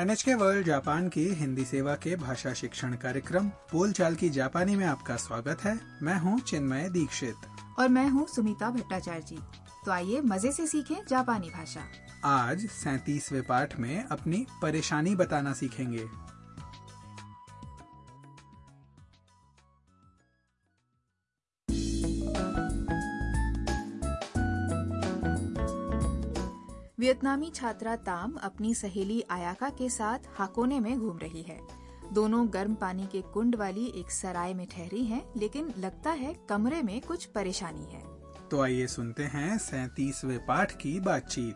NHK world Japan की हिंदी सेवा के भाषा शिक्षण कार्यक्रम बोलचाल की जापानी में आपका स्वागत है। मैं हूँ चिन्मय दीक्षित। और मैं हूँ सुमिता भट्टाचार्य। जी तो आइए मज़े से सीखें जापानी भाषा। आज सैतीसवे पाठ में अपनी परेशानी बताना सीखेंगे। वियतनामी छात्रा ताम अपनी सहेली आयाका के साथ हाकोने में घूम रही है दोनों गर्म पानी के कुंड वाली एक सराय में ठहरी हैं, लेकिन लगता है कमरे में कुछ परेशानी है तो आइए सुनते हैं सैतीसवे पाठ की बातचीत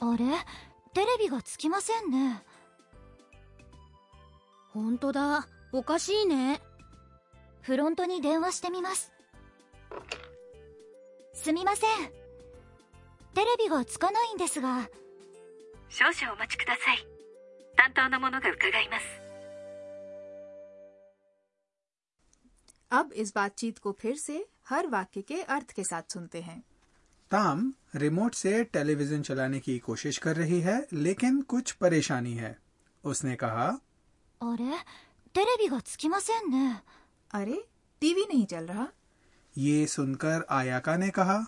あれテレビがつきませんね 本当だおかしいねフロントに電話してみますすみませんテレビがつかないんですが少々お待ちください担当の者が伺います अब इस बातचीत को फिर से हर वाक्य के अर्थ के साथ सुनते हैं ताम रिमोट से टेलीविजन चलाने की कोशिश कर रही है लेकिन कुछ परेशानी है उसने कहा あれテレビがつきませんね अरे टीवी नहीं चल रहा ये सुनकर आयाका ने कहा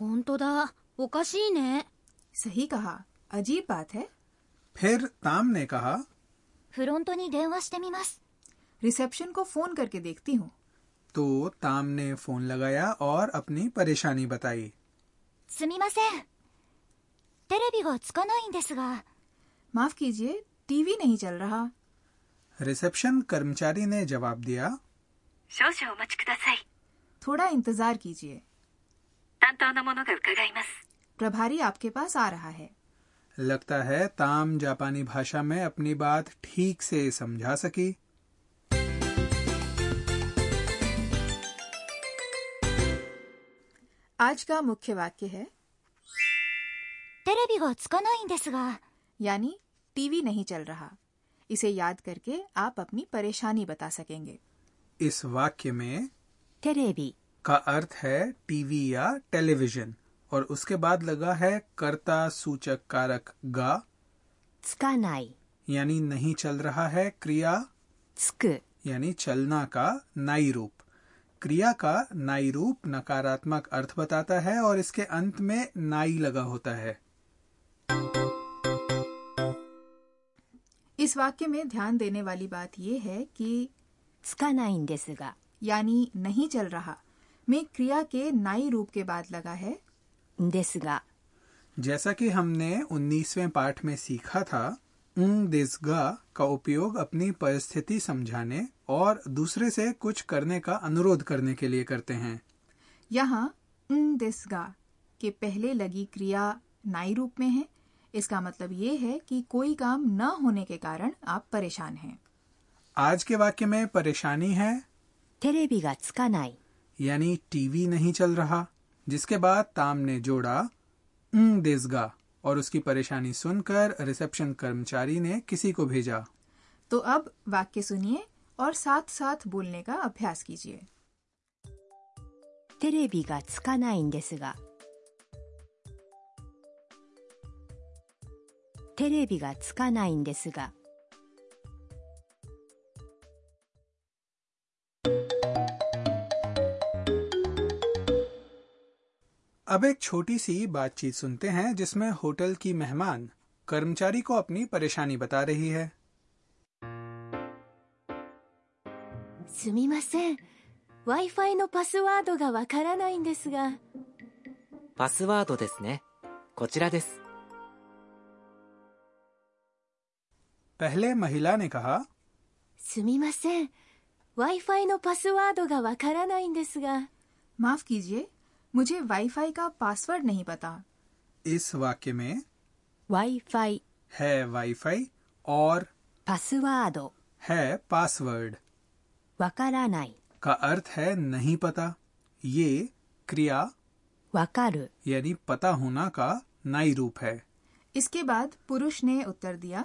本当だおかしいね सही कहा अजीब बात है फिर ताम ने कहा フロントに電話してみます रिसेप्शन को फोन करके देखती हूँ तो ताम ने फोन लगाया और अपनी परेशानी बताई すみませんテレビがつかないんですが माफ कीजिए टीवी नहीं चल रहा रिसेप्शन कर्मचारी ने जवाब दिया थोड़ा इंतज़ार कीजिए। प्रभारी आपके पास आ रहा है। लगता है ताम जापानी भाषा में अपनी बात ठीक से समझा सकी। आज का मुख्य वाक्य है यानी टीवी नहीं चल रहा। इसे याद करके आप अपनी परेशानी बता सकेंगे। इस वाक्य में टेरेबी का अर्थ है टीवी या टेलीविज़न और उसके बाद लगा है कर्ता सूचक कारक गा। स्कानाई यानी नहीं चल रहा है क्रिया। स्क यानी चलना का नाई रूप। क्रिया का नाई रूप नकारात्मक अर्थ बताता है और इसके अंत में नाई लगा होता है। इस वाक्य में ध्यान देने वाली बात यह है कि つかないんですが यानी नहीं चल रहा में क्रिया के नाई रूप के बाद लगा है ですが जैसा कि हमने 19वें पाठ में सीखा था उंग दिसगा का उपयोग अपनी परिस्थिति समझाने और दूसरे से कुछ करने का अनुरोध करने के लिए करते हैं यहाँ उन दिसगा के पहले लगी क्रिया नाई रूप में है इसका मतलब ये है कि कोई काम न होने के कारण आप परेशान हैं। आज के वाक्य में परेशानी है यानी टीवी नहीं चल रहा जिसके बाद ताम ने जोड़ा न देसगा और उसकी परेशानी सुनकर रिसेप्शन कर्मचारी ने किसी को भेजा। तो अब वाक्य सुनिए और साथ साथ बोलने का अभ्यास कीजिए। टेरेबी का テレビがつかないんですが अब एक छोटी सी बातचीत सुनते हैं जिसमें होटल की मेहमान कर्मचारी को अपनी परेशानी बता रही है すみません w i f i のパスワードがわからないんですがパスワードですね。こちらです。 पहले महिला ने कहा すみません w i f i のパスワードがわからないんですが माफ कीजिए मुझे वाईफाई का पासवर्ड नहीं पता इस वाक्य में w i f i है वाईफाई और パスワード है पासवर्ड わからない का अर्थ है नहीं पता ये क्रिया わかる यानी पता होना का नाई रूप है इसके बाद पुरुष ने उत्तर दिया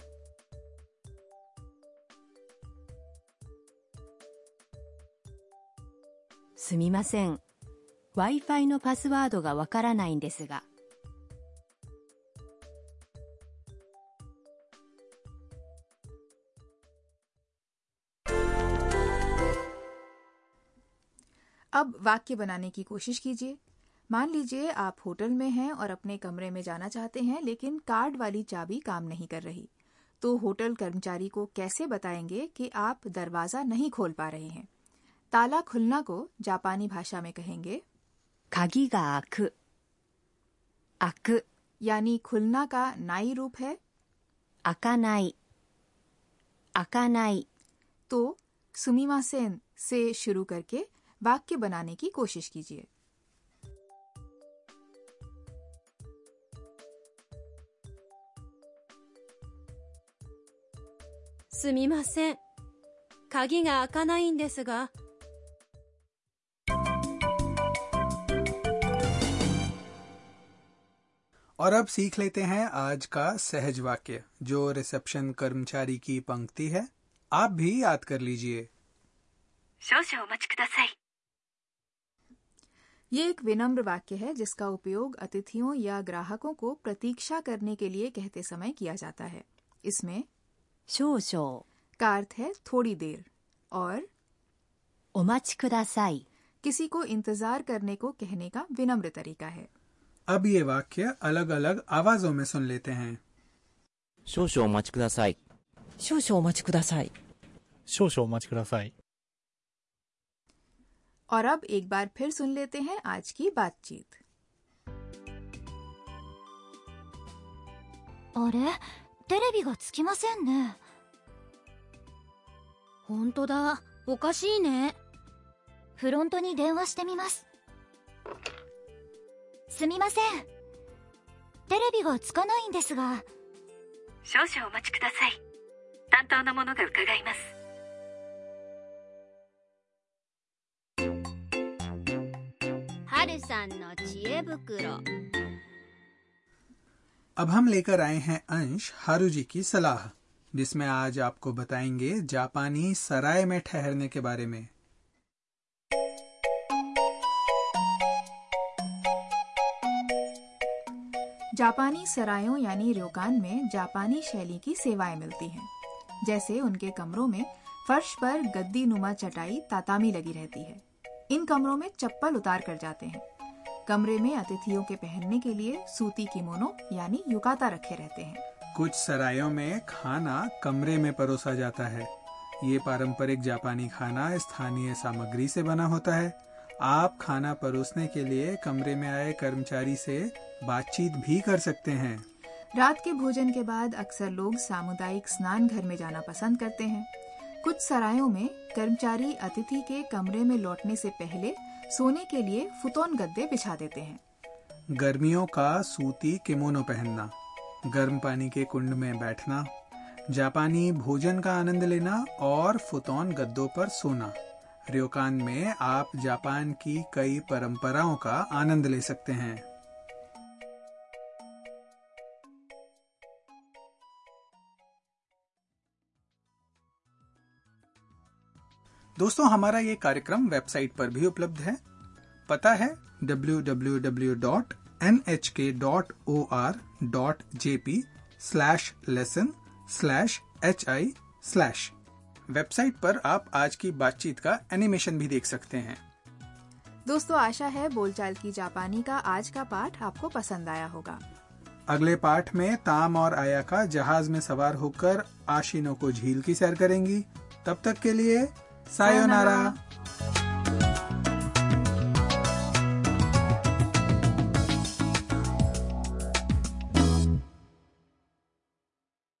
すみません Wi-Fi のパスワードがわからないんですが अब वाक्य बनाने की कोशिश कीजिए मान लीजिए आप होटल में हैं और अपने कमरे में जाना चाहते हैं लेकिन कार्ड वाली चाबी काम नहीं कर रही तो होटल कर्मचारी को कैसे बताएंगे कि आप दरवाजा नहीं खोल पा रहे हैं ताला खुलना को जापानी भाषा में कहेंगे 鍵が開く開く यानी खुलना का नाई रूप है 開かない開かない तो सुमीमासेन से शुरू करके वाक्य बनाने की कोशिश कीजिए すみません鍵が開かないんですが और अब सीख लेते हैं आज का सहज वाक्य जो रिसेप्शन कर्मचारी की पंक्ति है। आप भी याद कर लीजिए। ये एक विनम्र वाक्य है जिसका उपयोग अतिथियों या ग्राहकों को प्रतीक्षा करने के लिए कहते समय किया जाता है। इसमें शो शो का अर्थ है थोड़ी देर और उमच खुदा साई किसी को इंतज़ार करने को कहने का विनम्र तरीका है। अब ये वाक्य अलग अलग आवाजों में सुन लेते हैं 少々お待ちください。少々お待ちください。少々お待ちください。 और अब एक बार फिर सुन लेते हैं आज की बातचीत あれテレビがつきませんね本当だおかしいねフロントに電話してみます すみませんテレビがつかないんですが少々お待ちください担当の者が伺いますはるさんの知恵袋 अब हम लेकर आए हैं अंश हारू जी की सलाह जिसमें आज आपको बताएंगे जापानी सराय में ठहरने के बारे में जापानी सरायों यानी रयोकान में जापानी शैली की सेवाएँ मिलती हैं। जैसे उनके कमरों में फर्श पर गद्दी नुमा चटाई तातामी लगी रहती है। इन कमरों में चप्पल उतार कर जाते हैं। कमरे में अतिथियों के पहनने के लिए सूती किमोनो यानी युकाता रखे रहते हैं। कुछ सरायों में खाना कमरे में परोसा जाता है। ये पारंपरिक जापानी खाना स्थानीय सामग्री से बना होता है। आप खाना परोसने के लिए कमरे में आए कर्मचारी से बातचीत भी कर सकते हैं। रात के भोजन के बाद अक्सर लोग सामुदायिक स्नान घर में जाना पसंद करते हैं। कुछ सरायों में कर्मचारी अतिथि के कमरे में लौटने से पहले सोने के लिए फुतौन गद्दे बिछा देते हैं। गर्मियों का सूती किमोनो पहनना गर्म पानी के कुंड में बैठना जापानी भोजन का आनंद लेना और फुतौन गद्दों पर सोना। रियोकान में आप जापान की कई परंपराओं का आनंद ले सकते हैं। दोस्तों हमारा ये कार्यक्रम वेबसाइट पर भी उपलब्ध है। पता है www.nhk.or.jp slash lesson slash H I slash website पर आप आज की बातचीत का एनिमेशन भी देख सकते हैं। दोस्तों आशा है बोलचाल की जापानी का आज का पाठ आपको पसंद आया होगा। अगले पाठ में ताम और आया का जहाज़ में सवार होकर आशिनो को झील की सैर करेंगी। तब तक के लिए さようなら。